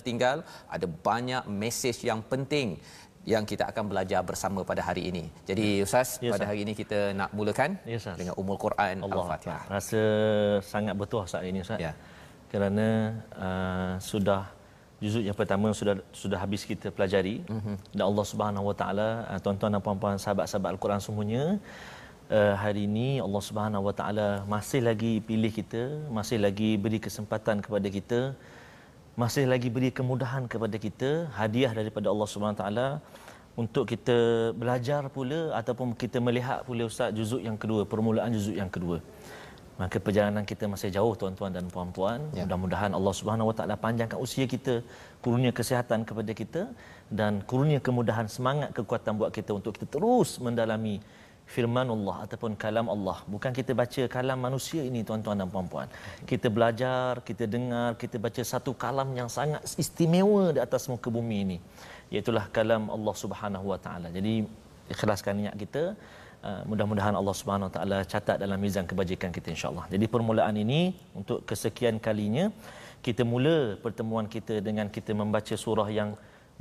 tertinggal ada banyak mesej yang penting yang kita akan belajar bersama pada hari ini. Jadi ustaz, ya, pada hari ini kita nak mulakan ya, dengan umul Quran Al-Fatihah. Rasa sangat betul saat ini ustaz. Ya. Kerana uh, sudah juzuk yang pertama sudah sudah habis kita pelajari mm-hmm. dan Allah Subhanahu Wa Taala uh, tuan-tuan dan puan-puan sahabat-sahabat Al-Quran semuanya uh, hari ini Allah Subhanahu Wa Taala masih lagi pilih kita, masih lagi beri kesempatan kepada kita masih lagi beri kemudahan kepada kita hadiah daripada Allah Subhanahu taala untuk kita belajar pula ataupun kita melihat pula ustaz juzuk yang kedua permulaan juzuk yang kedua maka perjalanan kita masih jauh tuan-tuan dan puan-puan ya. mudah-mudahan Allah Subhanahu wa taala panjangkan usia kita kurnia kesihatan kepada kita dan kurnia kemudahan semangat kekuatan buat kita untuk kita terus mendalami firman Allah ataupun kalam Allah. Bukan kita baca kalam manusia ini tuan-tuan dan puan-puan. Kita belajar, kita dengar, kita baca satu kalam yang sangat istimewa di atas muka bumi ini. Iaitulah kalam Allah Subhanahu Wa Taala. Jadi ikhlaskan niat kita. Uh, mudah-mudahan Allah Subhanahu Wa Taala catat dalam mizan kebajikan kita insya-Allah. Jadi permulaan ini untuk kesekian kalinya kita mula pertemuan kita dengan kita membaca surah yang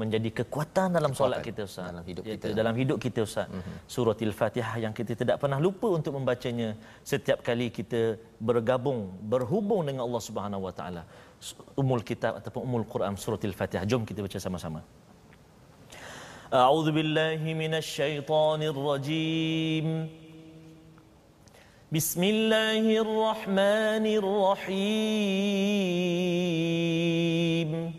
menjadi kekuatan dalam solat kita Ustaz. Dalam hidup kita. Dalam hidup kita Ustaz. Mm-hmm. Surah Al-Fatihah yang kita tidak pernah lupa untuk membacanya setiap kali kita bergabung, berhubung dengan Allah Subhanahu Wa Taala. Umul kitab ataupun umul Quran surah Al-Fatihah. Jom kita baca sama-sama. A'udzu billahi minasyaitonir rajim. Bismillahirrahmanirrahim.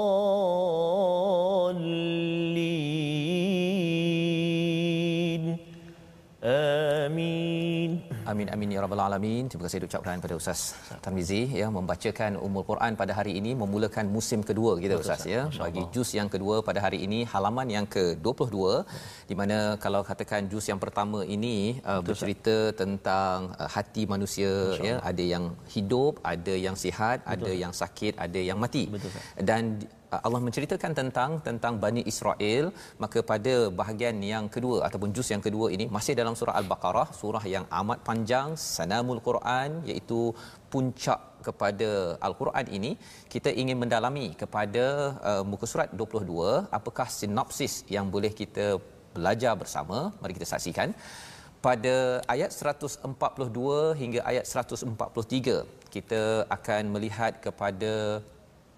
Rabbal alamin. Terima kasih ucapkan kepada Ustaz Tarmizi ya membacakan Ummul Quran pada hari ini memulakan musim kedua kita Betul, Ustaz ya bagi juz yang kedua pada hari ini halaman yang ke-22 ya. di mana kalau katakan juz yang pertama ini uh, bercerita tentang uh, hati manusia ya ada yang hidup, ada yang sihat, Betul. ada yang sakit, ada yang mati. Betul, Dan Uh, Allah menceritakan tentang tentang Bani Israel. Maka pada bahagian yang kedua ataupun juz yang kedua ini masih dalam surah Al-Baqarah surah yang amat panjang sanamul Quran iaitu puncak kepada Al-Quran ini. Kita ingin mendalami kepada uh, muka surat 22 apakah sinopsis yang boleh kita belajar bersama? Mari kita saksikan. Pada ayat 142 hingga ayat 143 kita akan melihat kepada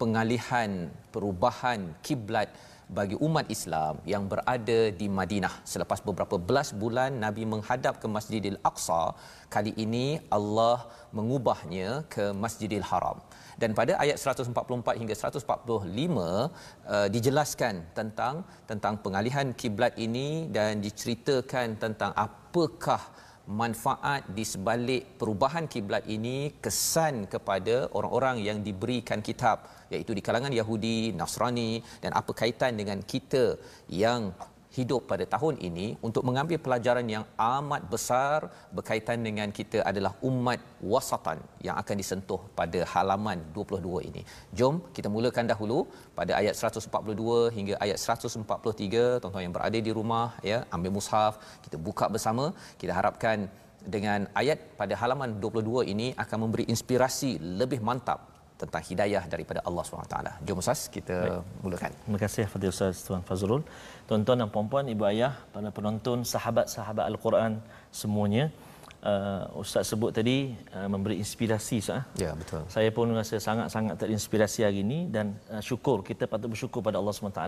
pengalihan perubahan kiblat bagi umat Islam yang berada di Madinah. Selepas beberapa belas bulan Nabi menghadap ke Masjidil Aqsa kali ini Allah mengubahnya ke Masjidil Haram. Dan pada ayat 144 hingga 145 uh, dijelaskan tentang tentang pengalihan kiblat ini dan diceritakan tentang apakah manfaat di sebalik perubahan kiblat ini kesan kepada orang-orang yang diberikan kitab iaitu di kalangan Yahudi, Nasrani dan apa kaitan dengan kita yang hidup pada tahun ini untuk mengambil pelajaran yang amat besar berkaitan dengan kita adalah umat wasatan yang akan disentuh pada halaman 22 ini. Jom kita mulakan dahulu pada ayat 142 hingga ayat 143 tuan-tuan yang berada di rumah ya ambil mushaf kita buka bersama kita harapkan dengan ayat pada halaman 22 ini akan memberi inspirasi lebih mantap tentang hidayah daripada Allah SWT. Jom Ustaz, kita Baik. mulakan. Terima kasih Fadil Ustaz Tuan Fazrul. Tuan-tuan dan puan-puan, ibu ayah, para penonton, sahabat-sahabat Al-Quran semuanya. uh, ustaz sebut tadi uh, memberi inspirasi sah. Ya betul. Saya pun rasa sangat-sangat terinspirasi hari ini dan uh, syukur kita patut bersyukur pada Allah SWT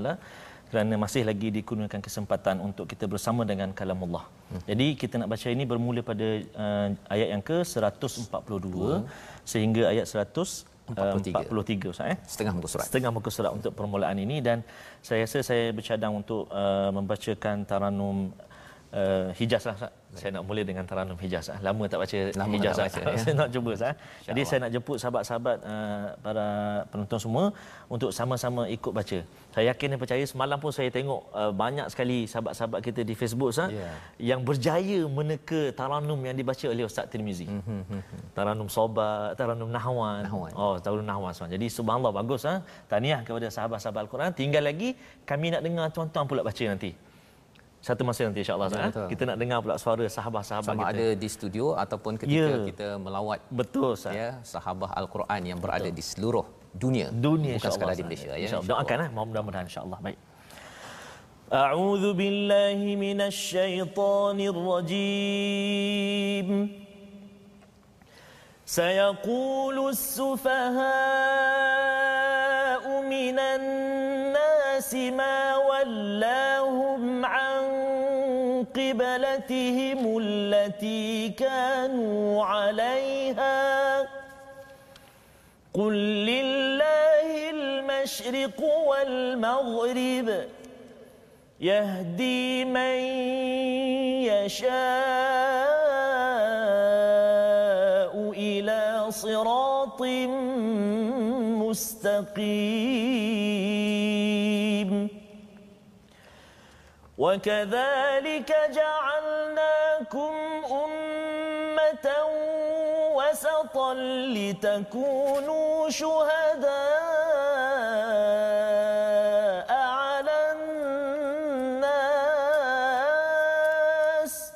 kerana masih lagi dikurniakan kesempatan untuk kita bersama dengan kalamullah. Hmm. Jadi kita nak baca ini bermula pada uh, ayat yang ke 142 hmm. sehingga ayat 100 43. 43 Ustaz eh. Setengah muka surat. Setengah muka surat untuk permulaan ini dan saya rasa saya bercadang untuk uh, membacakan taranum uh, Hijaz lah Ustaz. Saya nak mula dengan Taranum Hijaz. Lama tak baca Lama Hijaz. Tak baca, ya. saya nak cuba Ustaz. Jadi saya nak jemput sahabat-sahabat uh, para penonton semua untuk sama-sama ikut baca. Saya yakin dan percaya semalam pun saya tengok uh, banyak sekali sahabat-sahabat kita di Facebook Ustaz yeah. yang berjaya meneka Taranum yang dibaca oleh Ustaz Tirmizi. Mm-hmm. Taranum Soba, Taranum Nahwan. Nahwan. Oh, Taranum Nahwan Ustaz. Jadi subhanallah bagus ah. Tahniah kepada sahabat-sahabat Al-Quran. Tinggal lagi kami nak dengar tuan-tuan pula baca nanti satu masa nanti insya-Allah ya, kita nak dengar pula suara sahabat-sahabat sama kita ada di studio ataupun ketika ya. kita melawat betul sah. ya sahabat al-Quran yang berada betul. di seluruh dunia dunia bukan sekadar di Malaysia ya insya doakanlah mudah-mudahan insya-Allah baik أعوذ بالله من الشيطان الرجيم سيقول السفهاء من الناس ما ولاهم عن قبلتهم التي كانوا عليها. قل لله المشرق والمغرب يهدي من يشاء إلى صراط مستقيم. وكذلك جعلناكم أمة وسطا لتكونوا شهداء على الناس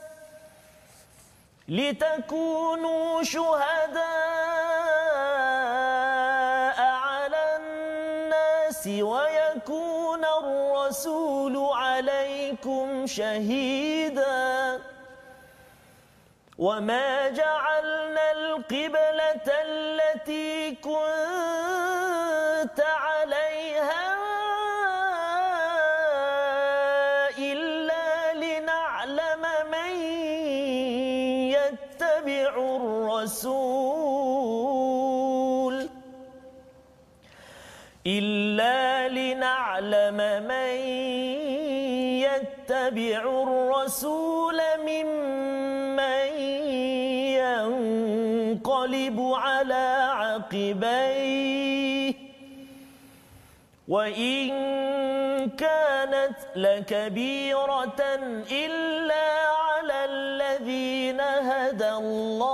لتكونوا شهداء عليكم شهيدا. وما جعلنا القبلة التي كنت يتبع الرسول ممن ينقلب على عقبيه. وإن كانت لكبيرة إلا على الذين هدى الله.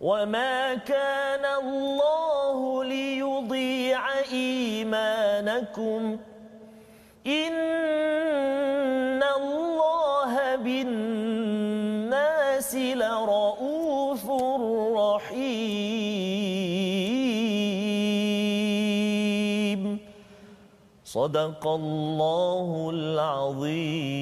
وما كان الله ليضيع إيمانكم إن الله بالناس لرؤوف رحيم. صدق الله العظيم.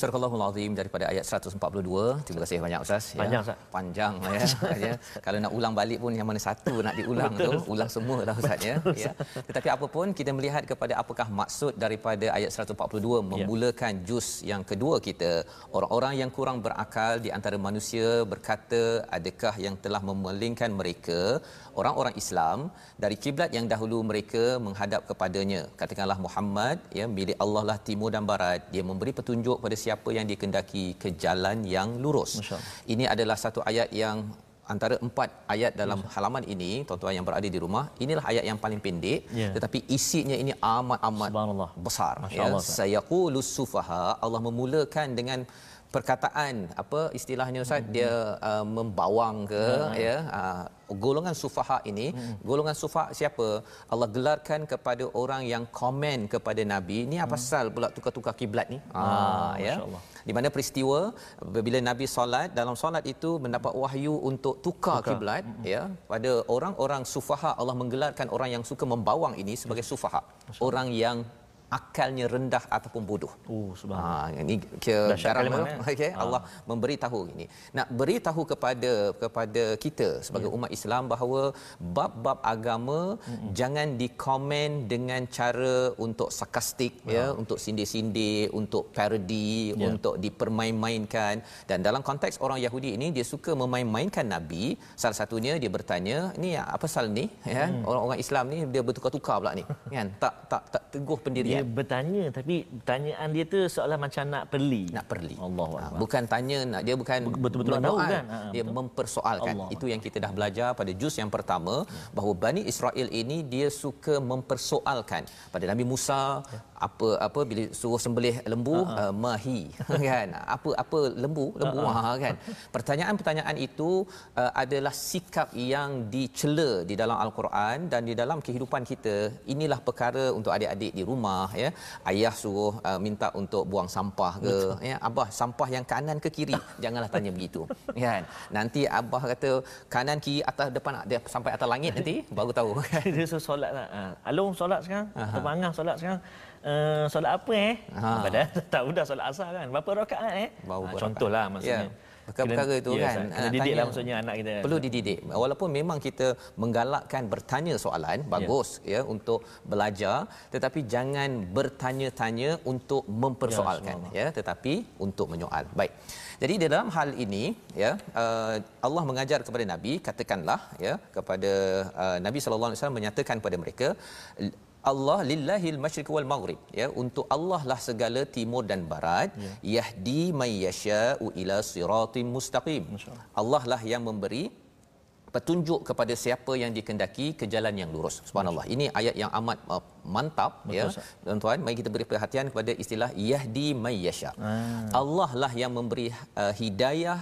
Surah Allahul Azim daripada ayat 142. Terima kasih banyak Ustaz. Ya. Panjang Ustaz. Panjang ya. ya. Kalau nak ulang balik pun yang mana satu nak diulang tu, ulang semua dah Ustaz ya. ya. Tetapi apa pun kita melihat kepada apakah maksud daripada ayat 142 ya. memulakan ya. juz yang kedua kita. Orang-orang yang kurang berakal di antara manusia berkata, adakah yang telah memelingkan mereka orang-orang Islam dari kiblat yang dahulu mereka menghadap kepadanya. Katakanlah Muhammad ya milik Allah lah timur dan barat. Dia memberi petunjuk pada siapa yang dikendaki ke jalan yang lurus. Ini adalah satu ayat yang antara empat ayat dalam halaman ini tuan-tuan yang berada di rumah inilah ayat yang paling pendek yeah. tetapi isinya ini amat-amat besar ya sayaqulus sufaha Allah memulakan dengan perkataan apa istilahnya ustaz? Hmm. dia uh, membawang ke hmm. ya? Uh, golongan sufaha ini hmm. golongan sufaha siapa? Allah gelarkan kepada orang yang komen kepada nabi. Ni apa hmm. pasal pula tukar-tukar kiblat ni? Ah, ah ya? di mana peristiwa bila nabi solat dalam solat itu mendapat wahyu untuk tukar kiblat hmm. ya? Pada orang-orang sufaha Allah menggelarkan orang yang suka membawang ini sebagai sufaha orang yang akalnya rendah ataupun bodoh. Oh subhanallah. Ha ini kira eh? okey ha. Allah memberi tahu ini. Nak beri tahu kepada kepada kita sebagai ya. umat Islam bahawa bab-bab agama mm-hmm. jangan dikomen dengan cara untuk sarkastik ya, ya untuk sindir-sindir, untuk parody, ya. untuk dipermain-mainkan dan dalam konteks orang Yahudi ini dia suka memain-mainkan nabi. Salah satunya dia bertanya, "Ni apa pasal ni?" ya. Hmm. Orang-orang Islam ni dia bertukar-tukar pula ni. kan? Tak tak tak teguh pendirian. Bertanya tapi pertanyaan dia tu seolah macam nak perli. Nak perli. Allah ha, bukan tanya nak dia bukan betul-betul tahu kan. Ha, dia betul. mempersoalkan. Allah. Itu yang kita dah belajar pada juz yang pertama ya. bahawa Bani Israel ini dia suka mempersoalkan pada Nabi Musa ya apa apa bila suruh sembelih lembu uh-huh. uh, mahi kan apa apa lembu lembu uh-huh. ha kan pertanyaan-pertanyaan itu uh, adalah sikap yang dicela di dalam al-Quran dan di dalam kehidupan kita inilah perkara untuk adik-adik di rumah ya ayah suruh uh, minta untuk buang sampah ke Betul. ya abah sampah yang kanan ke kiri janganlah tanya begitu kan nanti abah kata kanan kiri atas depan dia sampai atas langit nanti baru tahu dia solatlah ha. alung solat sekarang abang solat sekarang uh, solat apa eh? Ha. Padahal tak sudah solat asar kan. Berapa rakaat eh? Ha, contohlah maksudnya. Yeah. Perkara-perkara itu ya, kan. kena ah, didik lah maksudnya anak kita. Perlu dididik. Walaupun memang kita menggalakkan bertanya soalan ya. bagus ya, ya untuk belajar tetapi jangan bertanya-tanya untuk mempersoalkan ya, ya tetapi untuk menyoal. Baik. Jadi di dalam hal ini ya uh, Allah mengajar kepada nabi katakanlah ya kepada uh, nabi sallallahu alaihi wasallam menyatakan kepada mereka Allah lillahil masyriq wal maghrib. Ya untuk Allah lah segala timur dan barat. Ya. yahdi may yasha'u ila siratim mustaqim. Allah lah yang memberi petunjuk kepada siapa yang dikendaki ke jalan yang lurus. Subhanallah. Ini ayat yang amat uh, mantap Betul, ya. Tuan-tuan mari kita beri perhatian kepada istilah yahdi may yasha. Ah. Allah lah yang memberi uh, hidayah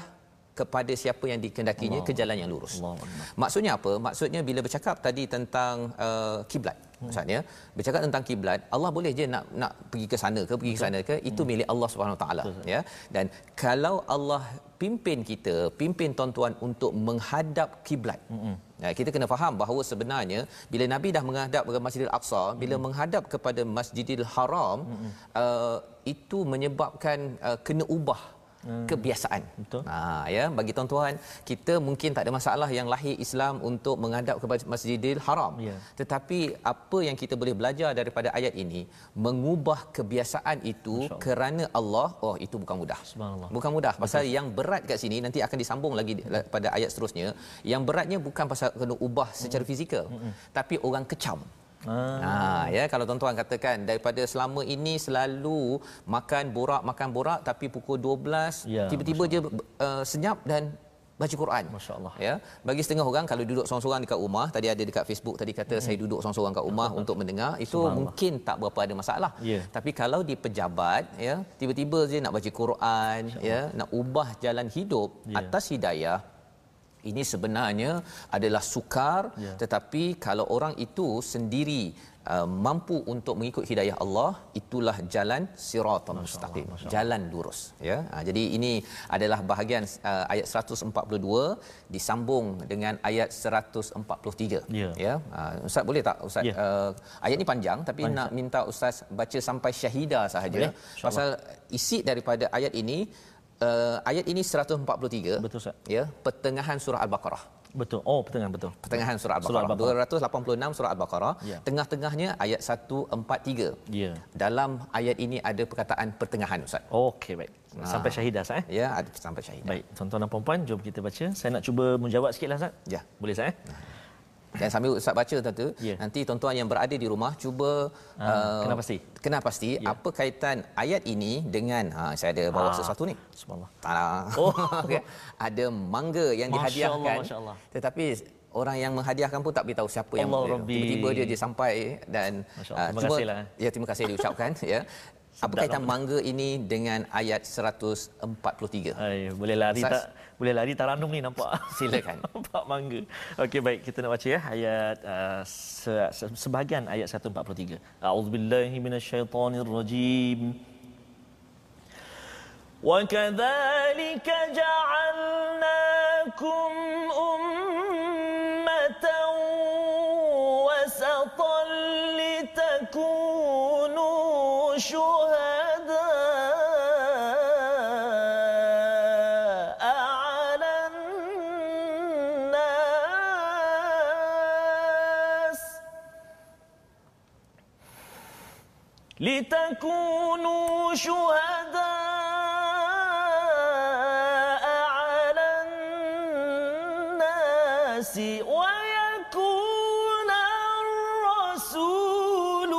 kepada siapa yang dikendakinya ke jalan yang lurus. Allah. Maksudnya apa? Maksudnya bila bercakap tadi tentang uh, kiblat, hmm. maksudnya bercakap tentang kiblat, Allah boleh je nak nak pergi ke sana ke pergi ke sana ke, itu hmm. milik Allah Subhanahu taala ya. Dan kalau Allah pimpin kita, pimpin tuan-tuan untuk menghadap kiblat. Hmm. Ya, kita kena faham bahawa sebenarnya bila Nabi dah menghadap ke Masjidil Aqsa, bila hmm. menghadap kepada Masjidil Haram, hmm. uh, itu menyebabkan uh, kena ubah hmm. kebiasaan. Betul. Ha ya bagi tuan-tuan kita mungkin tak ada masalah yang lahir Islam untuk menghadap kepada Masjidil Haram. Ya. Tetapi apa yang kita boleh belajar daripada ayat ini mengubah kebiasaan itu Allah. kerana Allah oh itu bukan mudah. Subhanallah. Bukan mudah pasal Betul. yang berat kat sini nanti akan disambung lagi pada ayat seterusnya. Yang beratnya bukan pasal kena ubah secara hmm. fizikal hmm. tapi orang kecam. Ah. Ha ya kalau tuan-tuan katakan daripada selama ini selalu makan borak makan borak tapi pukul 12 ya, tiba-tiba je uh, senyap dan baca Quran. Masya-Allah. Ya. Bagi setengah orang kalau duduk seorang-seorang dekat rumah, tadi ada dekat Facebook tadi kata hmm. saya duduk seorang-seorang kat rumah untuk mendengar, itu mungkin tak berapa ada masalah. Yeah. Tapi kalau di pejabat ya, tiba-tiba je nak baca Quran, ya, nak ubah jalan hidup yeah. atas hidayah ini sebenarnya adalah sukar ya. tetapi kalau orang itu sendiri uh, mampu untuk mengikut hidayah Allah itulah jalan siratal mustaqim jalan lurus ya uh, jadi ini adalah bahagian uh, ayat 142 disambung dengan ayat 143 ya, ya? Uh, ustaz boleh tak ustaz ya. uh, ayat ini panjang tapi panjang. nak minta ustaz baca sampai syahidah sahaja pasal isi daripada ayat ini uh, ayat ini 143 betul Ustaz. ya pertengahan surah al-baqarah. Betul. Oh pertengahan betul. Pertengahan surah al-baqarah, surah al-baqarah. 286 surah al-baqarah. Ya. tengah-tengahnya ayat 143 ya. Dalam ayat ini ada perkataan pertengahan Ustaz. Okey baik. Sampai syahidah Ustaz eh? Ya ada sampai syahidah baik. Tuan-tuan dan puan-puan jom kita baca. Saya nak cuba menjawab sikitlah Ustaz. Ya. Boleh Ustaz eh dan sambil Ustaz baca tentu yeah. nanti tuan-tuan yang berada di rumah cuba uh, uh, kena pasti kena pasti yeah. apa kaitan ayat ini dengan ha saya ada bawa uh, sesuatu ni subhanallah oh okay. ada mangga yang Masya dihadiahkan Allah, Masya Allah. tetapi orang yang menghadiahkan pun tak beritahu siapa Allah yang Rabbi. tiba-tiba dia dia sampai dan uh, terima kasihlah ya terima kasih diucapkan ya apa kaitan mangga ini dengan ayat 143 Ay, boleh lari Ustaz, tak boleh lari taranum ni nampak silakan nampak mangga okey baik kita nak baca ya ayat uh, se- se- sebahagian ayat 143 a'udzubillahi minasyaitonirrajim وكذلك جعلناكم أمة شهداء على الناس ويكون الرسول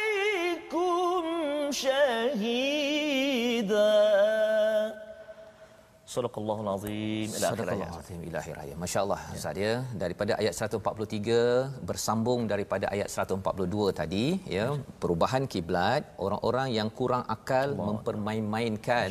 عليكم شهيدا Sadaqallahul azim ila akhir ayat. Azim ila akhir ayat. Masya-Allah ya. Ustaz ya daripada ayat 143 bersambung daripada ayat 142 tadi ya perubahan kiblat orang-orang yang kurang akal Allah. mempermain-mainkan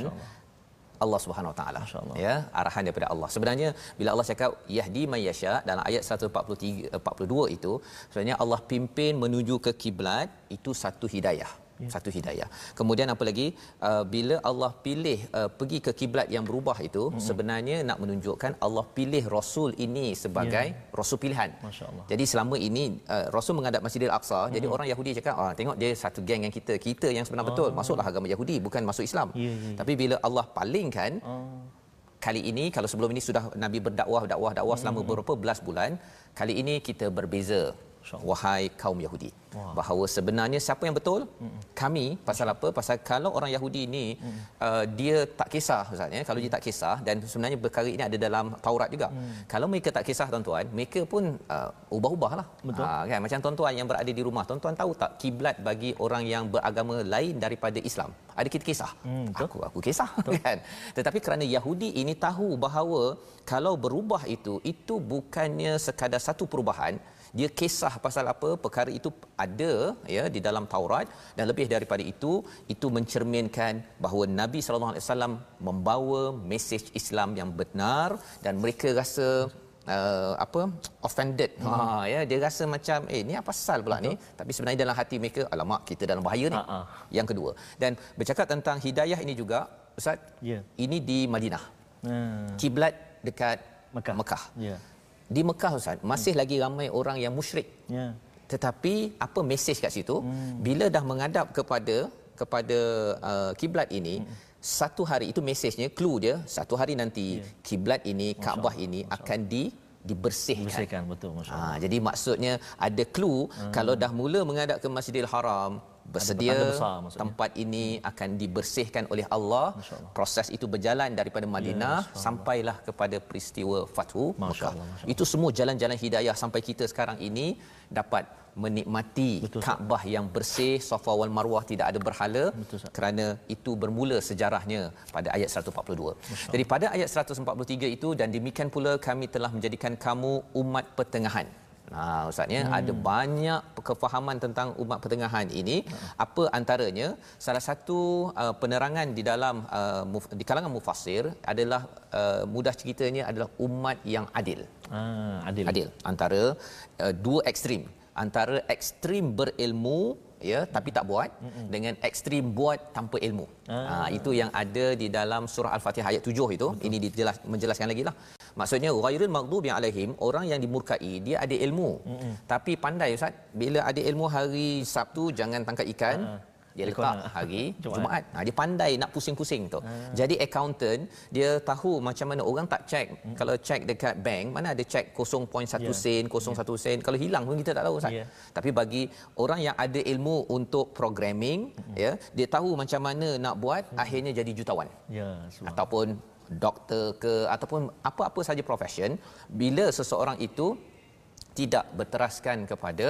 Allah Subhanahu Wa Taala ya arahan daripada Allah sebenarnya bila Allah cakap yahdi mayyasha dalam ayat 143 42 itu sebenarnya Allah pimpin menuju ke kiblat itu satu hidayah ya. satu hidayah. Kemudian apa lagi? Uh, bila Allah pilih uh, pergi ke kiblat yang berubah itu hmm. sebenarnya nak menunjukkan Allah pilih rasul ini sebagai ya. rasul pilihan. Jadi selama ini uh, rasul menghadap Masjidil Aqsa. Hmm. Jadi orang Yahudi cakap, "Ah tengok dia satu geng yang kita, kita yang sebenar oh. betul. Masuklah agama Yahudi bukan masuk Islam." Ya, ya, ya. Tapi bila Allah palingkan oh. Kali ini kalau sebelum ini sudah Nabi berdakwah dakwah dakwah selama hmm. beberapa belas bulan, kali ini kita berbeza wahai kaum Yahudi. Wah. bahawa sebenarnya siapa yang betul? Kami. Pasal apa? Pasal kalau orang Yahudi ini uh, dia tak kisah ustaz ya. Kalau dia tak kisah dan sebenarnya perkara ini ada dalam Taurat juga. Mm. kalau mereka tak kisah tuan-tuan mereka pun uh, ubah-ubahlah. Betul. Uh, kan? Macam tuan-tuan yang berada di rumah tuan-tuan tahu tak kiblat bagi orang yang beragama lain daripada Islam? Ada kita kisah? Mm, aku aku kisah kan? Tetapi kerana Yahudi ini tahu bahawa kalau berubah itu itu bukannya sekadar satu perubahan dia kisah pasal apa perkara itu ada ya di dalam Taurat dan lebih daripada itu itu mencerminkan bahawa Nabi sallallahu alaihi wasallam membawa mesej Islam yang benar dan mereka rasa uh, apa offended hmm. ha ya dia rasa macam eh ni apa pasal pula Betul. ni tapi sebenarnya dalam hati mereka alamak kita dalam bahaya ni Ha-ha. yang kedua dan bercakap tentang hidayah ini juga ustaz yeah. ini di Madinah hmm. kiblat dekat Mekah Mekah yeah di Mekah Ustaz masih hmm. lagi ramai orang yang musyrik. Ya. Tetapi apa mesej kat situ? Hmm. Bila dah menghadap kepada kepada uh, kiblat ini hmm. satu hari itu mesejnya clue dia satu hari nanti ya. kiblat ini Kaabah ini Masya akan di dibersihkan. Bersihkan betul masya-Allah. Ha, jadi maksudnya ada clue hmm. kalau dah mula menghadap ke Masjidil Haram bersedia besar, tempat ini akan dibersihkan oleh Allah. Proses itu berjalan daripada Madinah ya, sampailah kepada peristiwa Fathu Makkah. Itu semua jalan-jalan hidayah sampai kita sekarang ini dapat menikmati Betul, Kaabah yang bersih, Safa wal Marwah tidak ada berhala Betul, kerana itu bermula sejarahnya pada ayat 142. Jadi pada ayat 143 itu dan demikian pula kami telah menjadikan kamu umat pertengahan. Nah, ustaz ya, hmm. ada banyak kefahaman tentang umat pertengahan ini. Hmm. Apa antaranya? Salah satu uh, penerangan di dalam uh, muf, di kalangan mufassir adalah uh, mudah ceritanya adalah umat yang adil. Ah, adil. Adil antara uh, dua ekstrim. Antara ekstrim berilmu ya tapi tak buat Mm-mm. dengan ekstrim buat tanpa ilmu. Ah. Ha, itu yang ada di dalam surah al-Fatihah ayat 7 itu. Betul. Ini dijelas menjelaskan lagi lah. Maksudnya ghairil maghdubi alaihim orang yang dimurkai dia ada ilmu. Mm-mm. Tapi pandai ustaz bila ada ilmu hari Sabtu jangan tangkap ikan. Uh-huh dia letak hari Jumaat. Jumaat. Ha, dia pandai nak pusing-pusing tu. Ha. Jadi accountant dia tahu macam mana orang tak check. Hmm. Kalau check dekat bank mana ada check 0.1 yeah. sen, 0.1 yeah. sen. Kalau hilang pun kita tak tahu Ustaz. Yeah. Tapi bagi orang yang ada ilmu untuk programming hmm. ya, dia tahu macam mana nak buat hmm. akhirnya jadi jutawan. Ya, yeah, ataupun doktor ke ataupun apa-apa saja profession bila seseorang itu tidak berteraskan kepada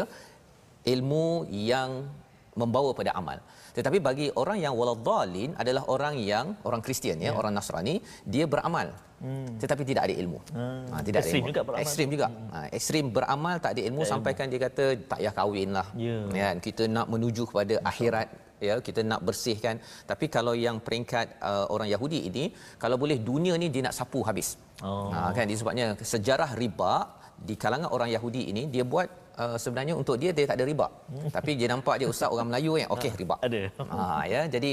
ilmu yang membawa pada amal. Tetapi bagi orang yang waladhalin adalah orang yang orang Kristian ya, ya, orang Nasrani, dia beramal. Hmm. Tetapi tidak ada ilmu. Hmm. Ha, tidak ekstrim ada ilmu. juga beramal. Ekstrim juga. Hmm. Ha, ekstrim beramal tak ada ilmu tak sampaikan ilmu. dia kata tak payah kahwinlah. Ya. ya. kita nak menuju kepada akhirat ya kita nak bersihkan tapi kalau yang peringkat uh, orang Yahudi ini kalau boleh dunia ni dia nak sapu habis. Oh. Ha, kan disebabnya sejarah riba di kalangan orang Yahudi ini dia buat uh, sebenarnya untuk dia dia tak ada riba. Hmm. Tapi dia nampak dia ustaz orang Melayu yang okey riba. Ada. Ha ya jadi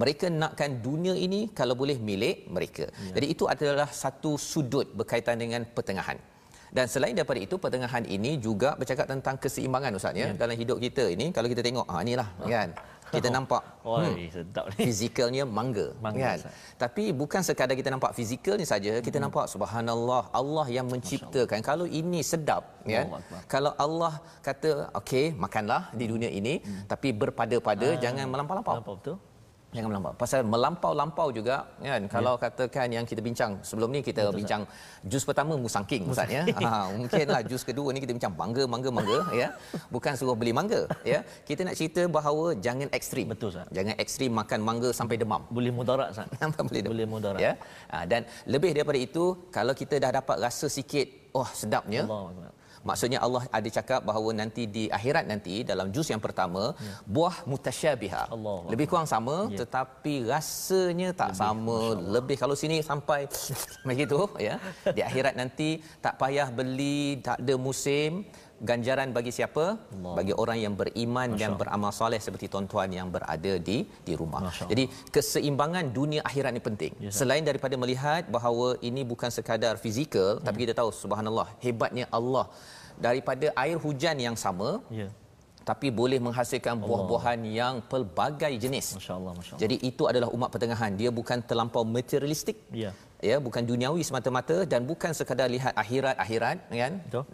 mereka nakkan dunia ini kalau boleh milik mereka. Ya. Jadi itu adalah satu sudut berkaitan dengan pertengahan. Dan selain daripada itu pertengahan ini juga bercakap tentang keseimbangan ustaz ya. ya. Dalam hidup kita ini kalau kita tengok ah inilah ha. kan kita oh. nampak Oi, hmm, sedap ni. Fizikalnya mangga, mangga kan. Tapi bukan sekadar kita nampak fizikalnya saja, kita hmm. nampak subhanallah Allah yang menciptakan. Kalau ini sedap kan. Kalau Allah kata okey makanlah di dunia ini hmm. tapi berpada-pada ah. jangan melampau-lampau. Betul. Jangan melampau. Pasal melampau-lampau juga kan. Yeah. Kalau katakan yang kita bincang sebelum ni kita Betul, bincang sah. jus pertama musangking ustaz ya. ha mungkinlah jus kedua ni kita bincang mangga mangga mangga ya. Bukan suruh beli mangga ya. Kita nak cerita bahawa jangan ekstrim. Betul sah. Jangan ekstrim makan mangga sampai demam. Boleh mudarat sah. boleh boleh mudarat. Ya. Ha, dan lebih daripada itu kalau kita dah dapat rasa sikit oh sedapnya. Allah Maksudnya Allah ada cakap bahawa nanti di akhirat nanti dalam juz yang pertama ya. buah mutasyabiha. Allah. Lebih kurang sama ya. tetapi rasanya tak lebih, sama. Lebih kalau sini sampai begitu ya. Di akhirat nanti tak payah beli tak ada musim ganjaran bagi siapa? Allah. Bagi orang yang beriman Masya. dan beramal soleh seperti tuan-tuan yang berada di di rumah. Jadi keseimbangan dunia akhirat ini penting. Yes, Selain daripada melihat bahawa ini bukan sekadar fizikal hmm. tapi kita tahu subhanallah hebatnya Allah daripada air hujan yang sama. Yeah tapi boleh menghasilkan buah-buahan yang pelbagai jenis. Masya-Allah, masya-Allah. Jadi itu adalah umat pertengahan. Dia bukan terlampau materialistik. Ya ya bukan duniawi semata-mata dan bukan sekadar lihat akhirat-akhirat kan Betul.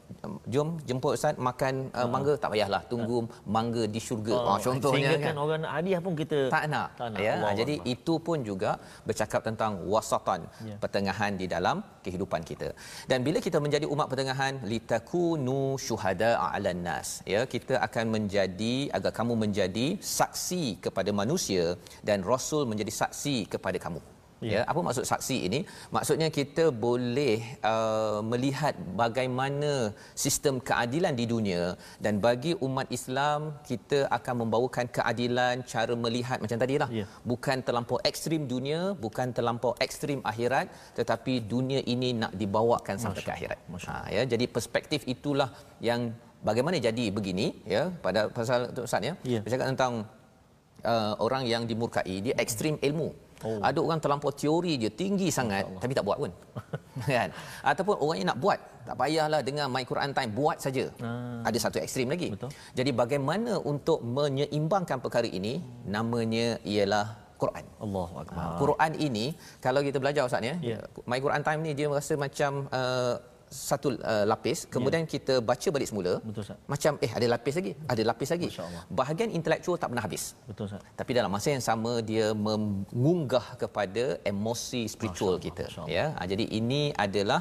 Jom jemput ustaz makan uh, mangga tak payahlah tunggu uh. mangga di syurga oh, oh contohnya kan, kan orang hadiah pun kita tak nak, tak nak. ya Allah jadi Allah. itu pun juga bercakap tentang wasatan ya. pertengahan di dalam kehidupan kita dan bila kita menjadi umat pertengahan litakunu syuhada 'alan nas ya kita akan menjadi agar kamu menjadi saksi kepada manusia dan rasul menjadi saksi kepada kamu Ya. ya, apa maksud saksi ini? Maksudnya kita boleh uh, melihat bagaimana sistem keadilan di dunia dan bagi umat Islam kita akan membawakan keadilan cara melihat macam tadilah. Ya. Bukan terlampau ekstrim dunia, bukan terlampau ekstrim akhirat, tetapi dunia ini nak dibawakan sampai Masya. ke akhirat. Ha, ya, jadi perspektif itulah yang bagaimana jadi begini ya pada pasal Ustaz ya. ya. Bercakap tentang uh, orang yang dimurkai, dia ekstrim ilmu. Oh. Ada orang terlampau teori dia tinggi sangat tapi tak buat pun. kan? Ataupun orang yang nak buat, tak payahlah dengan My Quran Time buat saja. Ah. Ada satu ekstrim lagi. Betul. Jadi bagaimana untuk menyeimbangkan perkara ini? Namanya ialah Quran. Allahuakbar. Ha, Quran ini kalau kita belajar ustaz ya, yeah. My Quran Time ni dia rasa macam uh, satu uh, lapis kemudian yeah. kita baca balik semula. Betul macam eh ada lapis lagi ada lapis lagi. Bahagian intelektual tak pernah habis. Betul Ustaz. tapi dalam masa yang sama dia mengunggah kepada emosi spiritual Masya kita. Masya ya ha, jadi ini adalah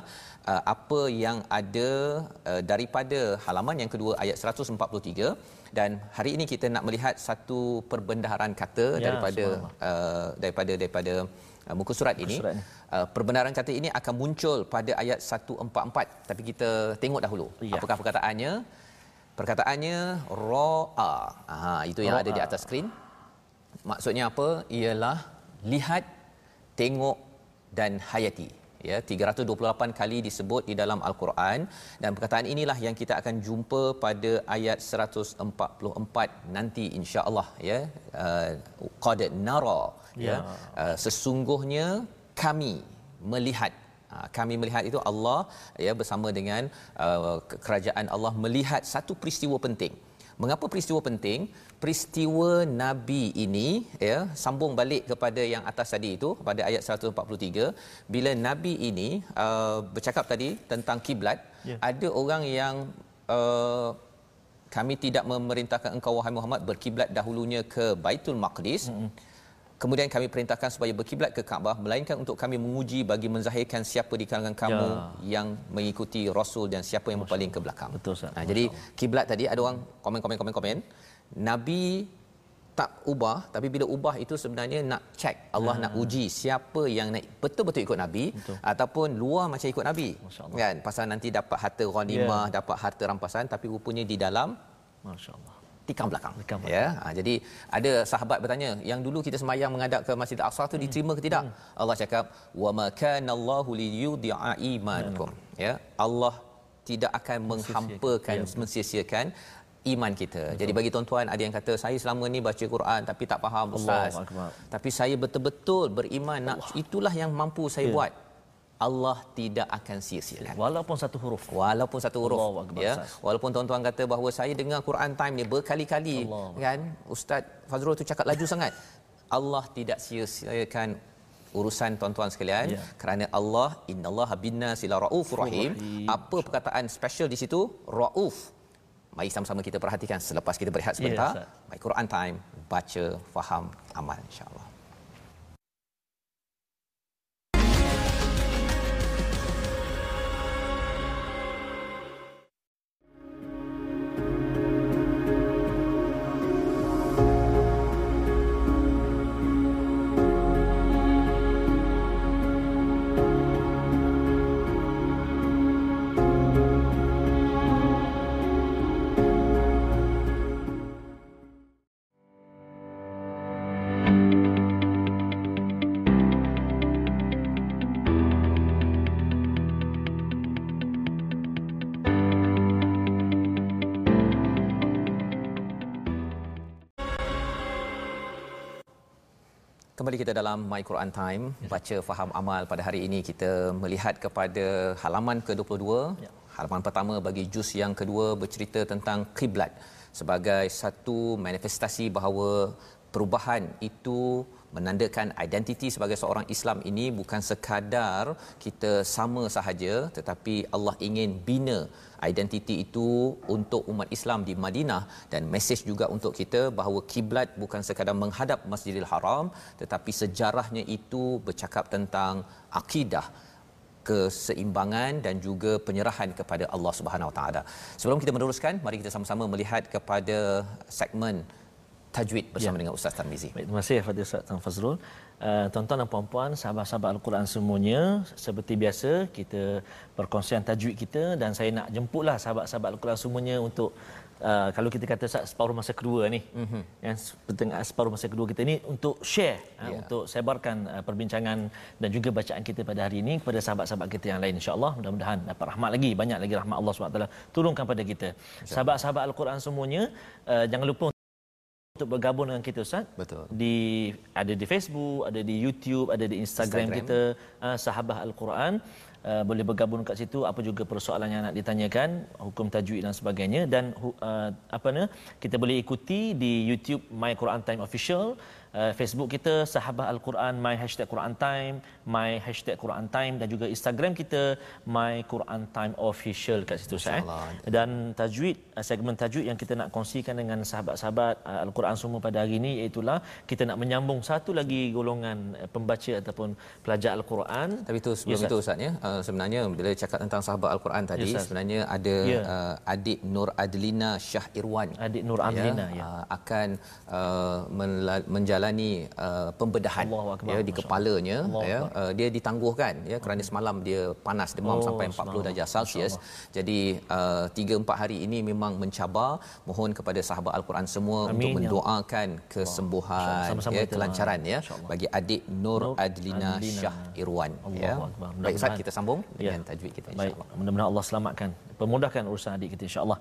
uh, apa yang ada uh, daripada halaman yang kedua ayat 143 dan hari ini kita nak melihat satu perbendaharaan kata ya, daripada uh, daripada daripada Uh, muka surat ini surat uh, perbenaran kata ini akan muncul pada ayat 144 tapi kita tengok dahulu ya. apakah perkataannya. Perkataannya ra'a ha itu yang ra ada di atas skrin. Maksudnya apa? Ialah lihat tengok dan hayati ya 328 kali disebut di dalam al-Quran. Dan perkataan inilah yang kita akan jumpa pada ayat 144 nanti insya-Allah ya. Uh, qad nara ya, ya. Uh, sesungguhnya kami melihat. Uh, kami melihat itu Allah ya bersama dengan uh, kerajaan Allah melihat satu peristiwa penting. Mengapa peristiwa penting? Peristiwa Nabi ini ya sambung balik kepada yang atas tadi itu pada ayat 143 bila Nabi ini uh, bercakap tadi tentang kiblat yeah. ada orang yang uh, kami tidak memerintahkan engkau wahai Muhammad berkiblat dahulunya ke Baitul Maqdis mm-hmm. Kemudian kami perintahkan supaya berkiblat ke Kaabah melainkan untuk kami menguji bagi menzahirkan siapa di kalangan kamu ya. yang mengikuti rasul dan siapa yang berpaling ke belakang. Betul Ustaz. Nah, jadi kiblat tadi ada orang komen komen komen komen. Nabi tak ubah tapi bila ubah itu sebenarnya nak check Allah ya. nak uji siapa yang nak betul-betul ikut nabi betul. ataupun luar macam ikut nabi kan pasal nanti dapat harta ghanimah ya. dapat harta rampasan tapi rupanya di dalam masya-Allah tikam belakang. Tikam belakang. Ya. Ha, jadi ada sahabat bertanya, yang dulu kita sembahyang menghadap ke Masjid Al-Aqsa tu hmm. diterima ke tidak? Hmm. Allah cakap, "Wa ma kana Allahu liyudhi'a imankum." Hmm. Ya. Allah tidak akan menghampakan ya. mensia-siakan iman kita. Betul. Jadi bagi tuan-tuan ada yang kata saya selama ni baca Quran tapi tak faham ustaz. Allah Tapi saya betul-betul beriman nak Allah. itulah yang mampu saya ya. buat Allah tidak akan sia-sia walaupun satu huruf walaupun satu huruf ya walaupun tuan-tuan kata bahawa saya dengar Quran time ni berkali-kali Allah. kan ustaz Fazrul tu cakap laju sangat Allah tidak sia-siakan urusan tuan-tuan sekalian ya. kerana Allah innallaha binnasi la raufur rahim apa perkataan special di situ rauf mari sama-sama kita perhatikan selepas kita berehat sebentar ya, my Quran time baca faham amal insyaallah Kembali kita dalam My Quran Time, ya. baca faham amal pada hari ini kita melihat kepada halaman ke-22. Ya. Halaman pertama bagi juz yang kedua bercerita tentang kiblat sebagai satu manifestasi bahawa perubahan itu menandakan identiti sebagai seorang Islam ini bukan sekadar kita sama sahaja tetapi Allah ingin bina identiti itu untuk umat Islam di Madinah dan mesej juga untuk kita bahawa kiblat bukan sekadar menghadap Masjidil Haram tetapi sejarahnya itu bercakap tentang akidah keseimbangan dan juga penyerahan kepada Allah Subhanahu Wa Taala. Sebelum kita meneruskan, mari kita sama-sama melihat kepada segmen tajwid bersama ya. dengan Ustaz Tarmizi. Baik, terima kasih kepada Ustaz Tan Fazrul. Uh, tuan-tuan dan puan-puan, sahabat-sahabat Al-Quran semuanya, seperti biasa kita perkongsian tajwid kita dan saya nak jemputlah sahabat-sahabat Al-Quran semuanya untuk Uh, kalau kita kata separuh masa kedua ni mm-hmm. yang setengah separuh masa kedua kita ni untuk share yeah. uh, ya. untuk sebarkan uh, perbincangan dan juga bacaan kita pada hari ini kepada sahabat-sahabat kita yang lain insyaallah mudah-mudahan dapat rahmat lagi banyak lagi rahmat Allah SWT turunkan pada kita sahabat-sahabat al-Quran semuanya uh, jangan lupa untuk bergabung dengan kita Ustaz. Betul. Di ada di Facebook, ada di YouTube, ada di Instagram, Instagram. kita uh, Sahabah Al-Quran. Uh, boleh bergabung kat situ apa juga persoalan yang nak ditanyakan hukum tajwid dan sebagainya dan uh, apa ni kita boleh ikuti di YouTube My Quran Time Official uh, Facebook kita Sahabah Al-Quran My Hashtag Quran Time My Hashtag Quran Time dan juga Instagram kita My Quran Time Official kat situ saya. Dan tajwid uh, segmen tajwid yang kita nak kongsikan dengan sahabat-sahabat uh, Al-Quran semua pada hari ini iaitu kita nak menyambung satu lagi golongan uh, pembaca ataupun pelajar Al-Quran. Tapi itu sebelum yes, itu Ustaz ya. Uh, sebenarnya bila cakap tentang sahabat Al-Quran tadi yes, sebenarnya ada yeah. uh, adik Nur Adlina Syah Irwan. Adik Nur Adlina ya, ya. Uh, akan uh, menjalani menjalani uh, pembedahan ya di kepalanya ya uh, dia ditangguhkan ya kerana semalam dia panas demam oh, sampai 40 darjah Celsius. Jadi uh, 3 4 hari ini memang mencabar. Mohon kepada sahabat al-Quran semua Amin, untuk ya. mendoakan ya. kesembuhan ya kelancaran ya bagi adik Nur, Nur Adlina, Adlina. Syah Irwan Allah ya baik Ustaz kita sambung ya. dengan tajwid kita insyaallah mudah-mudahan Allah selamatkan. Pemudahkan urusan adik kita insyaallah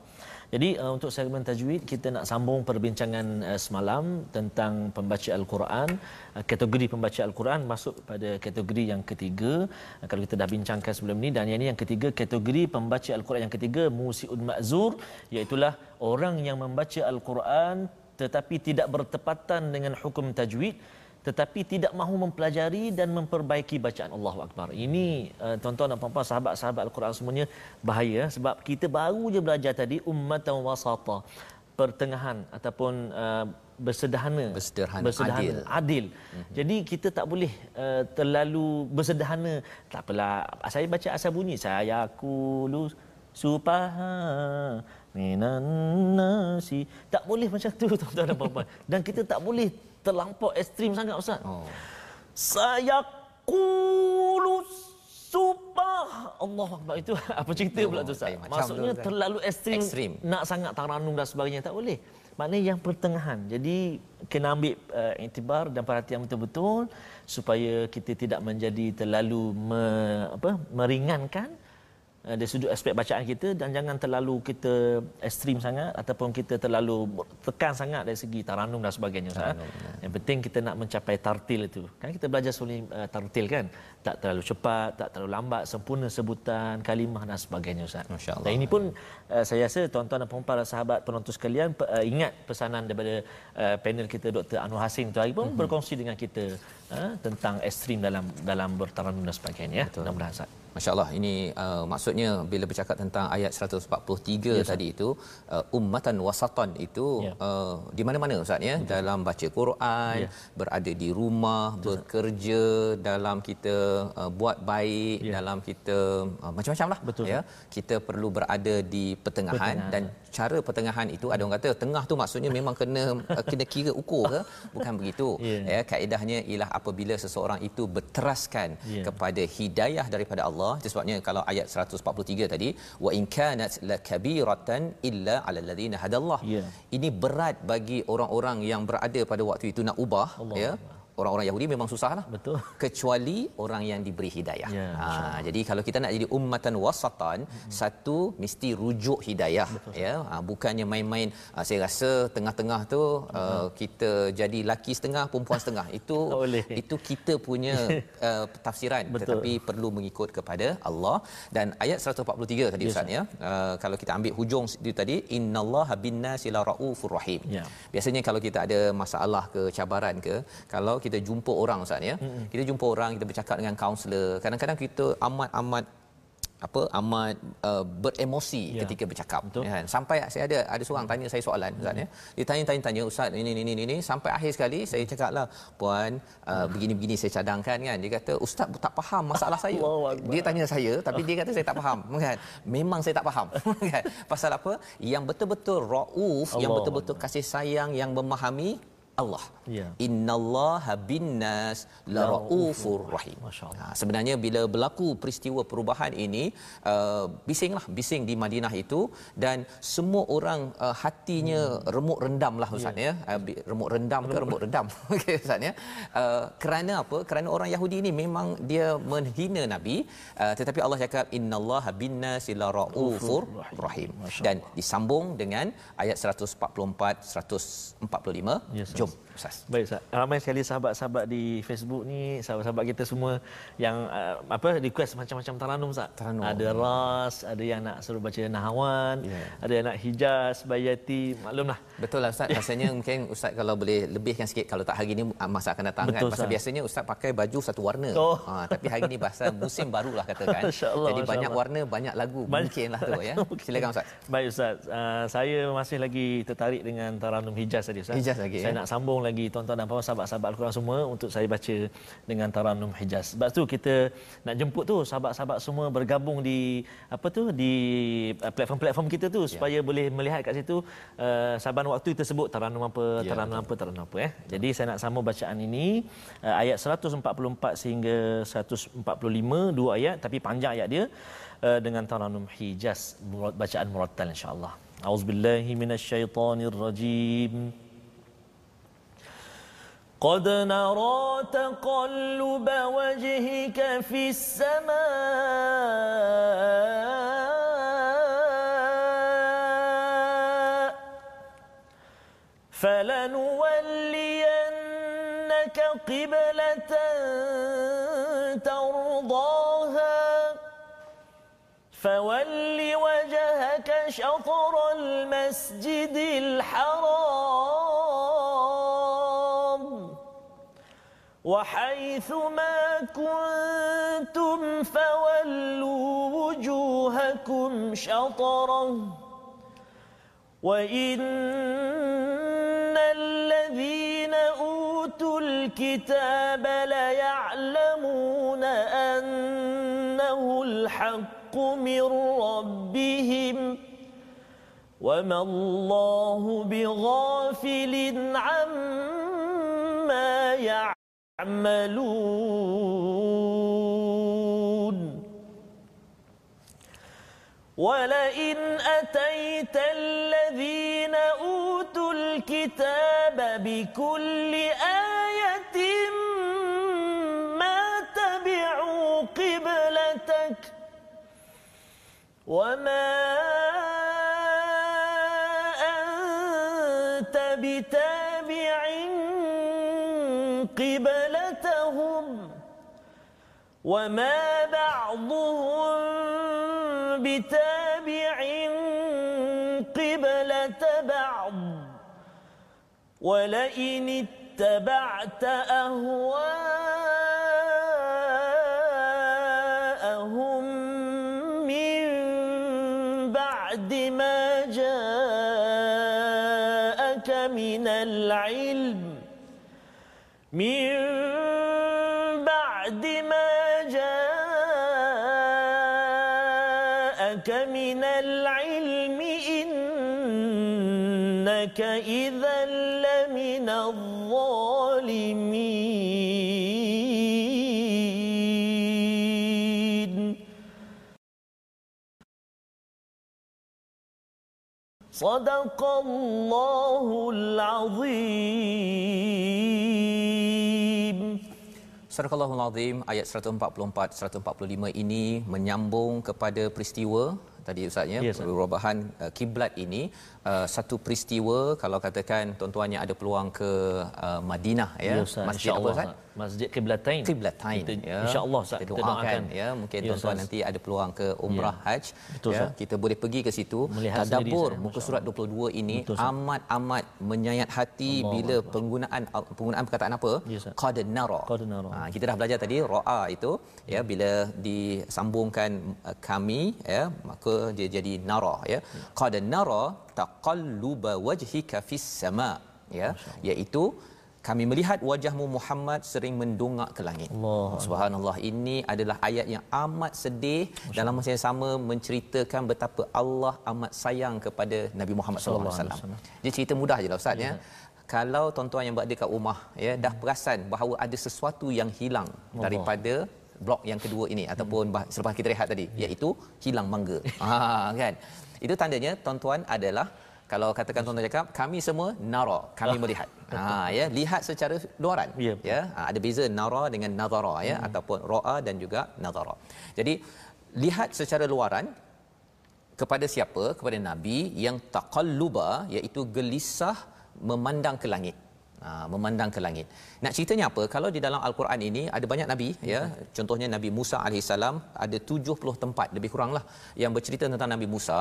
jadi uh, untuk segmen tajwid kita nak sambung perbincangan uh, semalam tentang pembaca al-Quran, uh, kategori pembaca al-Quran masuk pada kategori yang ketiga. Uh, kalau kita dah bincangkan sebelum ni dan yang ini yang ketiga kategori pembaca al-Quran yang ketiga musiud ma'zur iaitu orang yang membaca al-Quran tetapi tidak bertepatan dengan hukum tajwid tetapi tidak mahu mempelajari dan memperbaiki bacaan Allahu Akbar. Ini uh, tuan-tuan dan puan-puan sahabat-sahabat Al-Quran semuanya bahaya sebab kita baru je belajar tadi ummatan wasata pertengahan ataupun uh, bersederhana bersederhana, bersederhana adil, adil. Mm-hmm. jadi kita tak boleh uh, terlalu bersederhana tak apalah saya baca asal bunyi saya aku lu supaha minan nasi tak boleh macam tu tuan-tuan dan puan-puan dan kita tak boleh terlampau ekstrim sangat Ustaz. Oh. Saya kulus subah Allah Akbar itu apa cerita oh, pula tu Ustaz? Eh, Maksudnya tu, terlalu ekstrim, ekstrim nak sangat taranum dan sebagainya tak boleh. Maknanya yang pertengahan. Jadi kena ambil uh, iktibar dan perhatian betul-betul supaya kita tidak menjadi terlalu me, apa meringankan dari sudut aspek bacaan kita dan jangan terlalu kita ekstrim sangat ataupun kita terlalu tekan sangat dari segi taranum dan sebagainya Ustaz. Ya. Yang penting kita nak mencapai tartil itu. Kan kita belajar sulit uh, tartil kan. Tak terlalu cepat, tak terlalu lambat, sempurna sebutan, kalimah dan sebagainya Ustaz. Dan ini pun uh, saya rasa tuan-tuan dan puan-puan sahabat penonton sekalian uh, ingat pesanan daripada uh, panel kita Dr. Anwar Hasin tu hari pun mm-hmm. berkongsi dengan kita uh, tentang ekstrim dalam dalam bertaranum dan sebagainya ya. Mudah-mudahan Ustaz. Masya-Allah ini uh, maksudnya bila bercakap tentang ayat 143 yes, tadi itu uh, ummatan wasatan itu yeah. uh, di mana-mana ustaz ya dalam baca Quran, yeah. berada di rumah, yes, bekerja, dalam kita uh, buat baik, yeah. dalam kita uh, macam-macamlah Betul, ya. Kita perlu berada di pertengahan, pertengahan dan cara pertengahan itu ada orang kata tengah tu maksudnya memang kena uh, kena kira ukur ke? Bukan begitu. Yeah. Ya kaedahnya ialah apabila seseorang itu berteraskan yeah. kepada hidayah daripada Allah itu sebabnya kalau ayat 143 tadi wa in kanat lakabiratan illa ala alladhina hadallah yeah. ini berat bagi orang-orang yang berada pada waktu itu nak ubah Allah ya orang-orang Yahudi memang susahlah betul. Kecuali orang yang diberi hidayah. Ya, ha jadi kalau kita nak jadi ummatan wasatan hmm. satu mesti rujuk hidayah betul. ya. Ha, bukannya main-main ha, saya rasa tengah-tengah tu hmm. uh, kita jadi laki setengah perempuan setengah. Itu itu kita punya uh, tafsiran. Betul. tetapi perlu mengikut kepada Allah. Dan ayat 143 tadi yes, ustaz ya. Uh, kalau kita ambil hujung itu tadi innallaha binnasi la raufur rahim. Ya. biasanya kalau kita ada masalah ke cabaran ke kalau kita jumpa orang ustaz ya. Mm-hmm. Kita jumpa orang, kita bercakap dengan kaunselor. Kadang-kadang kita amat-amat apa amat uh, beremosi ya. ketika bercakap. Ya kan sampai saya ada ada seorang tanya saya soalan ustaz ya. Dia tanya tanya ustaz ini ini ini ini sampai akhir sekali saya cakaplah puan uh, begini-begini saya cadangkan kan. Dia kata ustaz tak faham masalah saya. Dia tanya saya tapi dia kata saya tak faham kan. Memang saya tak faham kan. Pasal apa? Yang betul-betul rauf yang betul-betul kasih sayang yang memahami Allah. Ya. Innallaha binnas laraufur rahim. Ha, sebenarnya bila berlaku peristiwa perubahan ini uh, bisinglah bising di Madinah itu dan semua orang uh, hatinya hmm. remuk rendamlah ustaz ya. ya. Uh, remuk rendam ke remuk rendam. Okey ustaz ya. Uh, kerana apa? Kerana orang Yahudi ini memang dia menghina Nabi uh, tetapi Allah cakap innallaha binnas laraufur rahim. Dan disambung dengan ayat 144 145. Yes, Jom Ustaz. Baik Ustaz. Ramai sekali sahabat-sahabat di Facebook ni, sahabat-sahabat kita semua yang uh, apa request macam-macam taranum Ustaz. Taranum. Ada ras, ada yang nak suruh baca Nahawan, yeah. ada yang nak Hijaz, Bayati, maklumlah. Betul lah Ustaz. Rasanya mungkin Ustaz kalau boleh lebihkan sikit kalau tak hari ni uh, masa akan datang Betul, kan. Pasal biasanya Ustaz pakai baju satu warna. Oh. Ha, tapi hari ni bahasa musim barulah katakan. Jadi banyak warna, banyak lagu. Mungkinlah tu ya. Silakan Ustaz. Baik Ustaz. Uh, saya masih lagi tertarik dengan taranum Hijaz tadi Ustaz. Hijaz lagi. Saya ya? nak sambung lagi tuan-tuan dan puan sahabat-sahabat Al-Quran semua untuk saya baca dengan Taranum Hijaz. Sebab tu kita nak jemput tu sahabat-sahabat semua bergabung di apa tu di uh, platform-platform kita tu supaya ya. boleh melihat kat situ uh, saban waktu kita sebut Taranum apa, ya, Taranum betul. apa, Taranum apa eh. Jadi saya nak sambung bacaan ini uh, ayat 144 sehingga 145 dua ayat tapi panjang ayat dia uh, dengan Taranum Hijaz bacaan murattal insya-Allah. Auzubillahi minasyaitonirrajim. قد نرى تقلب وجهك في السماء فلنولينك قبلة ترضاها فول وجهك شطر المسجد الحرام وحيث ما كنتم فولوا وجوهكم شطره وإن الذين أوتوا الكتاب ليعلمون أنه الحق من ربهم وما الله بغافل يعملون. ولئن أتيت الذين أوتوا الكتاب بكل آية ما تبعوا قبلتك وما وما بعضهم بتابع قبلة بعض ولئن اتبعت أهواءهم من بعد ما جاءك من العلم من بعد ما جاءك من العلم إنك إذا لمن الظالمين. صدق الله العظيم. Surah Al-Azim ayat 144 145 ini menyambung kepada peristiwa tadi ustaznya yes, perubahan uh, kiblat ini. Uh, satu peristiwa kalau katakan tuan-tuannya ada peluang ke uh, Madinah ya, Ustaz, masjid apa Ustaz Masjid Kiblatain Kiblatain ya. insyaallah Ustaz kita, kita doakan. ya. Mungkin ya, tuan-tuan nanti ada peluang ke umrah ya. haj Betul, ya. Kita boleh pergi ke situ. Melihat tadabbur muka surat 22 ini amat-amat menyayat hati Allah bila Allah. penggunaan penggunaan perkataan apa? Ya, qad nara. Ha, kita dah belajar tadi ra'a itu ya bila disambungkan uh, kami ya maka dia jadi nara ya. Qad nara taqalluba wajhika fis sama ya. Iaitu kami melihat wajahmu Muhammad sering mendongak ke langit. Allah. Subhanallah ini adalah ayat yang amat sedih Masya dalam masa yang sama menceritakan betapa Allah amat sayang kepada Nabi Muhammad sallallahu alaihi wasallam. Dia cerita mudah je lah ustaz ya. ya. Kalau tuan-tuan yang berada kat rumah ya dah perasan bahawa ada sesuatu yang hilang Allah. daripada blok yang kedua ini ataupun bah, selepas kita rehat tadi ya. iaitu hilang mangga. ha kan. Itu tandanya tuan-tuan adalah kalau katakan tuan-tuan cakap kami semua nara kami melihat. Ha ya lihat secara luaran. Ya, ya ha, ada beza nara dengan nazara ya hmm. ataupun ra'a dan juga nazara. Jadi lihat secara luaran kepada siapa? Kepada nabi yang taqalluba iaitu gelisah memandang ke langit memandang ke langit. Nak ceritanya apa? Kalau di dalam al-Quran ini ada banyak nabi ya. Contohnya Nabi Musa alaihissalam ada 70 tempat lebih kuranglah yang bercerita tentang Nabi Musa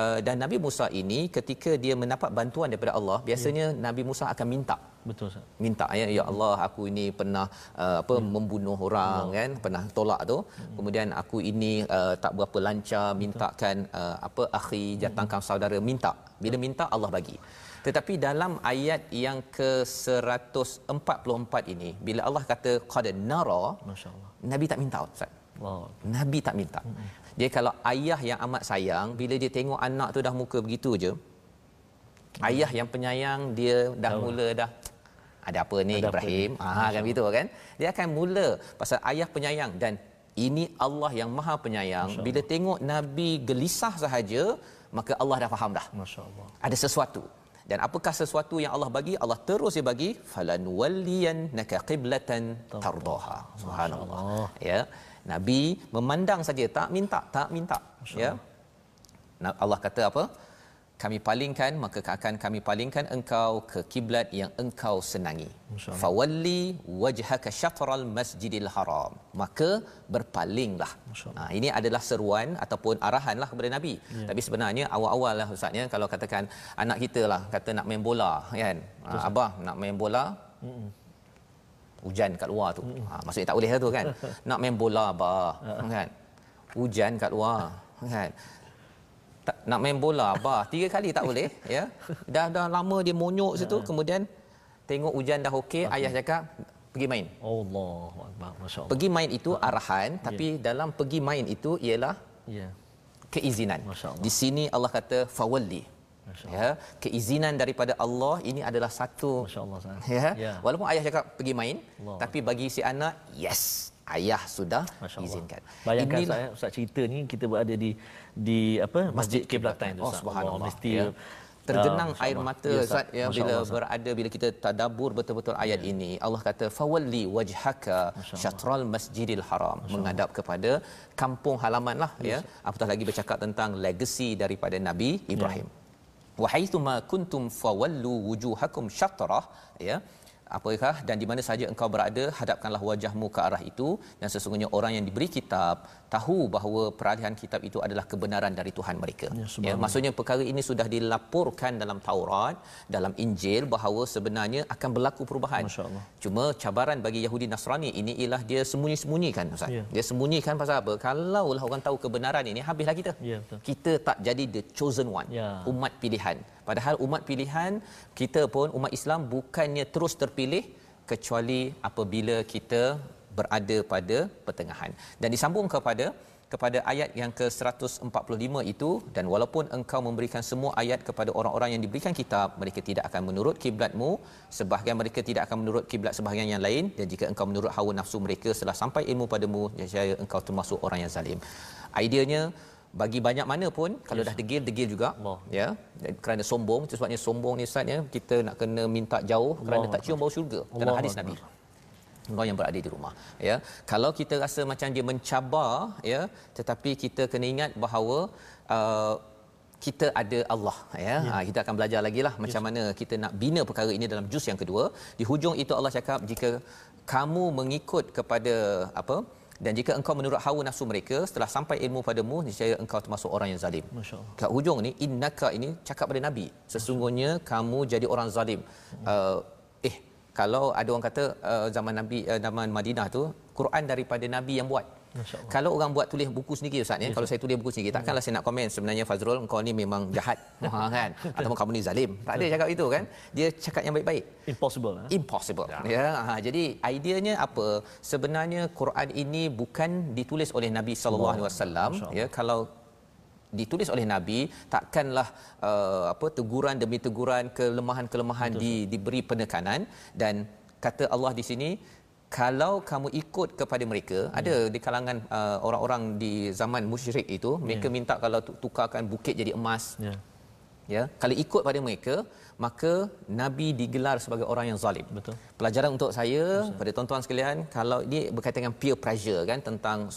uh, dan Nabi Musa ini ketika dia mendapat bantuan daripada Allah, biasanya ya. Nabi Musa akan minta. Betul Ustaz. Minta ya ya Allah aku ini pernah uh, apa ya. membunuh orang Allah. kan, pernah tolak tu. Ya. Kemudian aku ini uh, tak berapa lancar mintakan uh, apa akhi jatangkan ya. saudara minta. Bila minta Allah bagi. Tetapi dalam ayat yang ke-144 ini bila Allah kata qad nara masyaallah Nabi tak minta Ustaz. Wow. Nabi tak minta. Hmm. Dia kalau ayah yang amat sayang bila dia tengok anak tu dah muka begitu je. Hmm. Ayah yang penyayang dia dah Tahu. mula dah ada apa ni ada Ibrahim? Ah kan begitu kan. Dia akan mula pasal ayah penyayang dan ini Allah yang Maha Penyayang. Bila tengok Nabi gelisah sahaja, maka Allah dah faham dah. Masya-Allah. Ada sesuatu dan apakah sesuatu yang Allah bagi Allah terus dia bagi? Falan walliyannaka qiblatan tardaha. Subhanallah. Ya. Nabi memandang saja tak minta tak minta. Ya. Allah kata apa kami palingkan maka akan kami palingkan engkau ke kiblat yang engkau senangi. Fawalli wajhaka syatral masjidil haram. Maka berpalinglah. Nah ini adalah seruan ataupun arahanlah kepada nabi. Ya. tapi sebenarnya awal-awal lah ustaznya kalau katakan anak kita lah kata nak main bola kan? Betul, abah nak main bola Mm-mm. hujan kat luar tu. Ha, maksudnya tak boleh lah tu kan? Nak main bola abah kan? Hujan kat luar kan tak, nak main bola bah tiga kali tak boleh ya. Dah dah lama dia monyok situ ya. kemudian tengok hujan dah okey okay. ayah cakap pergi main. Akbar masyaallah. Pergi main itu arahan ya. tapi dalam pergi main itu ialah ya. keizinan. Di sini Allah kata fawalli. Ya keizinan daripada Allah ini adalah satu. Masyaallah ya? ya. Walaupun ayah cakap pergi main Allah. tapi bagi si anak yes ayah sudah izinkan. Bayangkan Inilah. saya Ustaz cerita ni kita berada di di apa Masjid Kiblatan oh, subhanallah. Mesti ya. tergenang ya, air mata ya, Ustaz ya bila Allah, berada bila kita tadabbur betul-betul ayat ya. ini Allah kata fawalli wajhaka syatral masjidil haram menghadap kepada kampung halaman lah ya, ya. apatah lagi bercakap tentang legacy daripada Nabi Ibrahim ya. wa haitsuma kuntum fawallu wujuhakum syatrah ya apakah dan di mana saja engkau berada hadapkanlah wajahmu ke arah itu. Dan sesungguhnya orang yang diberi kitab tahu bahawa peralihan kitab itu adalah kebenaran dari Tuhan mereka. Ya, ya maksudnya perkara ini sudah dilaporkan dalam Taurat dalam Injil bahawa sebenarnya akan berlaku perubahan. Cuma cabaran bagi Yahudi Nasrani ini ialah dia sembunyi-sembunyikan ustaz. Ya. dia sembunyikan pasal apa? Kalaulah orang tahu kebenaran ini habislah kita. Ya, betul. kita tak jadi the chosen one ya. umat pilihan. Padahal umat pilihan kita pun umat Islam bukannya terus terpilih kecuali apabila kita berada pada pertengahan. Dan disambung kepada kepada ayat yang ke-145 itu dan walaupun engkau memberikan semua ayat kepada orang-orang yang diberikan kitab mereka tidak akan menurut kiblatmu sebahagian mereka tidak akan menurut kiblat sebahagian yang lain dan jika engkau menurut hawa nafsu mereka setelah sampai ilmu padamu saya engkau termasuk orang yang zalim. Ideanya bagi banyak mana pun kalau yes. dah degil degil juga Allah. ya kerana sombong itu sebabnya sombong ni ustaz ya kita nak kena minta jauh Allah. kerana tak cium bau syurga dalam hadis nabi orang yang berada di rumah ya kalau kita rasa macam dia mencabar ya tetapi kita kena ingat bahawa uh, kita ada Allah ya, ya. Ha, kita akan belajar lagi lah macam yes. mana kita nak bina perkara ini dalam juz yang kedua di hujung itu Allah cakap jika kamu mengikut kepada apa dan jika engkau menurut hawa nafsu mereka setelah sampai ilmu padamu niscaya engkau termasuk orang yang zalim. Masyaallah. Kat hujung ni innaka ini cakap pada nabi sesungguhnya kamu jadi orang zalim. Uh, eh kalau ada orang kata uh, zaman nabi uh, zaman Madinah tu Quran daripada nabi yang buat kalau orang buat tulis buku sendiri ustaz ya, yes. kalau saya tulis buku sendiri takkanlah saya nak komen sebenarnya Fazrul kau ni memang jahat ha kan ataupun kamu ni zalim. Tak ada cakap itu kan. Dia cakap yang baik-baik. Impossible. Eh? Impossible. Ya. ya. Ha, jadi ideanya apa? Sebenarnya Quran ini bukan ditulis oleh Nabi sallallahu alaihi wasallam ya kalau ditulis oleh nabi takkanlah uh, apa teguran demi teguran kelemahan-kelemahan di, diberi penekanan dan kata Allah di sini kalau kamu ikut kepada mereka yeah. ada di kalangan uh, orang-orang di zaman musyrik itu mereka yeah. minta kalau tukarkan bukit jadi emas yeah. ya kalau ikut pada mereka maka nabi digelar sebagai orang yang zalim betul pelajaran untuk saya betul. pada tuan-tuan sekalian kalau ini berkaitan dengan peer pressure kan tentang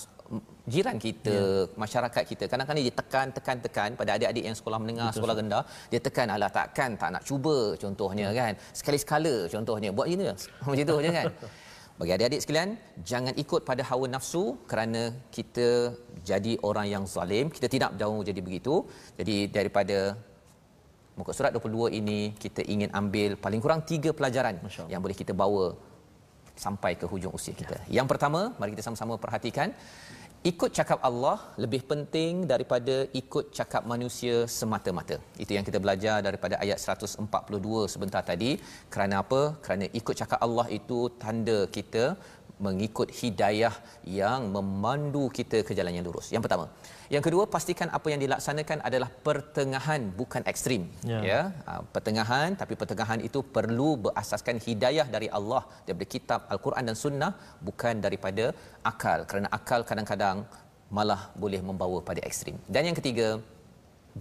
jiran kita, yeah. masyarakat kita. Kadang-kadang dia tekan, tekan, tekan pada adik-adik yang sekolah menengah, Betul. sekolah rendah. Dia tekan, alah takkan, tak nak cuba contohnya yeah. kan. Sekali-sekala contohnya. Buat ini macam itu je kan. Bagi adik-adik sekalian, jangan ikut pada hawa nafsu kerana kita jadi orang yang zalim. Kita tidak jauh jadi begitu. Jadi daripada muka surat 22 ini, kita ingin ambil paling kurang tiga pelajaran yang boleh kita bawa sampai ke hujung usia kita. Ya. Yang pertama, mari kita sama-sama perhatikan ikut cakap Allah lebih penting daripada ikut cakap manusia semata-mata. Itu yang kita belajar daripada ayat 142 sebentar tadi. Kerana apa? Kerana ikut cakap Allah itu tanda kita mengikut hidayah yang memandu kita ke jalan yang lurus. Yang pertama. Yang kedua, pastikan apa yang dilaksanakan adalah pertengahan bukan ekstrim. Ya. ya. Pertengahan tapi pertengahan itu perlu berasaskan hidayah dari Allah daripada kitab Al-Quran dan Sunnah bukan daripada akal. Kerana akal kadang-kadang malah boleh membawa pada ekstrim. Dan yang ketiga,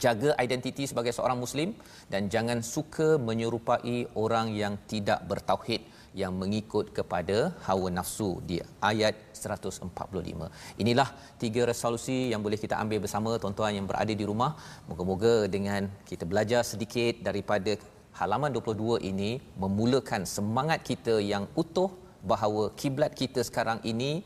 jaga identiti sebagai seorang muslim dan jangan suka menyerupai orang yang tidak bertauhid yang mengikut kepada hawa nafsu di ayat 145. Inilah tiga resolusi yang boleh kita ambil bersama tuan-tuan yang berada di rumah. Moga-moga dengan kita belajar sedikit daripada halaman 22 ini memulakan semangat kita yang utuh bahawa kiblat kita sekarang ini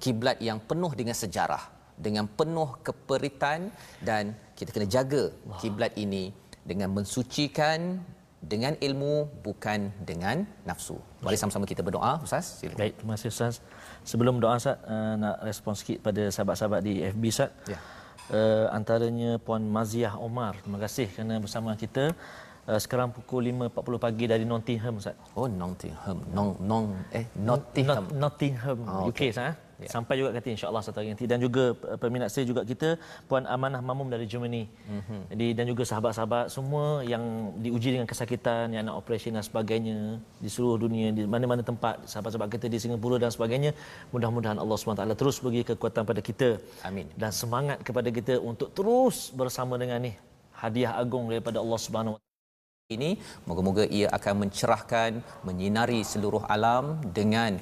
kiblat yang penuh dengan sejarah, dengan penuh keperitan dan kita kena jaga kiblat ini dengan mensucikan dengan ilmu bukan dengan nafsu. Mari sama-sama kita berdoa Ustaz. Silakan. Baik, terima kasih Ustaz. Sebelum doa Ustaz uh, nak respon sikit pada sahabat-sahabat di FB Ustaz. Ya. Uh, antaranya Puan Maziah Omar. Terima kasih kerana bersama kita. Uh, sekarang pukul 5.40 pagi dari Nottingham Ustaz. Oh Nottingham. Nong nong eh Nottingham. Not, Nottingham oh, UK okay. Ustaz. Ya. Sampai juga kata insya-Allah satu hari nanti dan juga peminat saya juga kita Puan Amanah Mamum dari Germany. Mm-hmm. Jadi dan juga sahabat-sahabat semua yang diuji dengan kesakitan yang nak operasi dan sebagainya di seluruh dunia di mana-mana tempat sahabat-sahabat kita di Singapura dan sebagainya mudah-mudahan Allah SWT terus bagi kekuatan pada kita. Amin. Dan semangat kepada kita untuk terus bersama dengan ni hadiah agung daripada Allah Subhanahu ini moga-moga ia akan mencerahkan menyinari seluruh alam dengan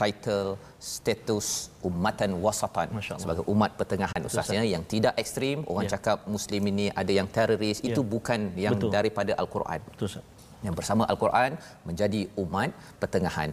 title status umatan wasatan sebagai umat pertengahan ustaznya yang tidak ekstrim orang ya. cakap muslim ini ada yang teroris ya. itu bukan yang Betul. daripada al-Quran. Betul. Yang bersama al-Quran menjadi umat pertengahan.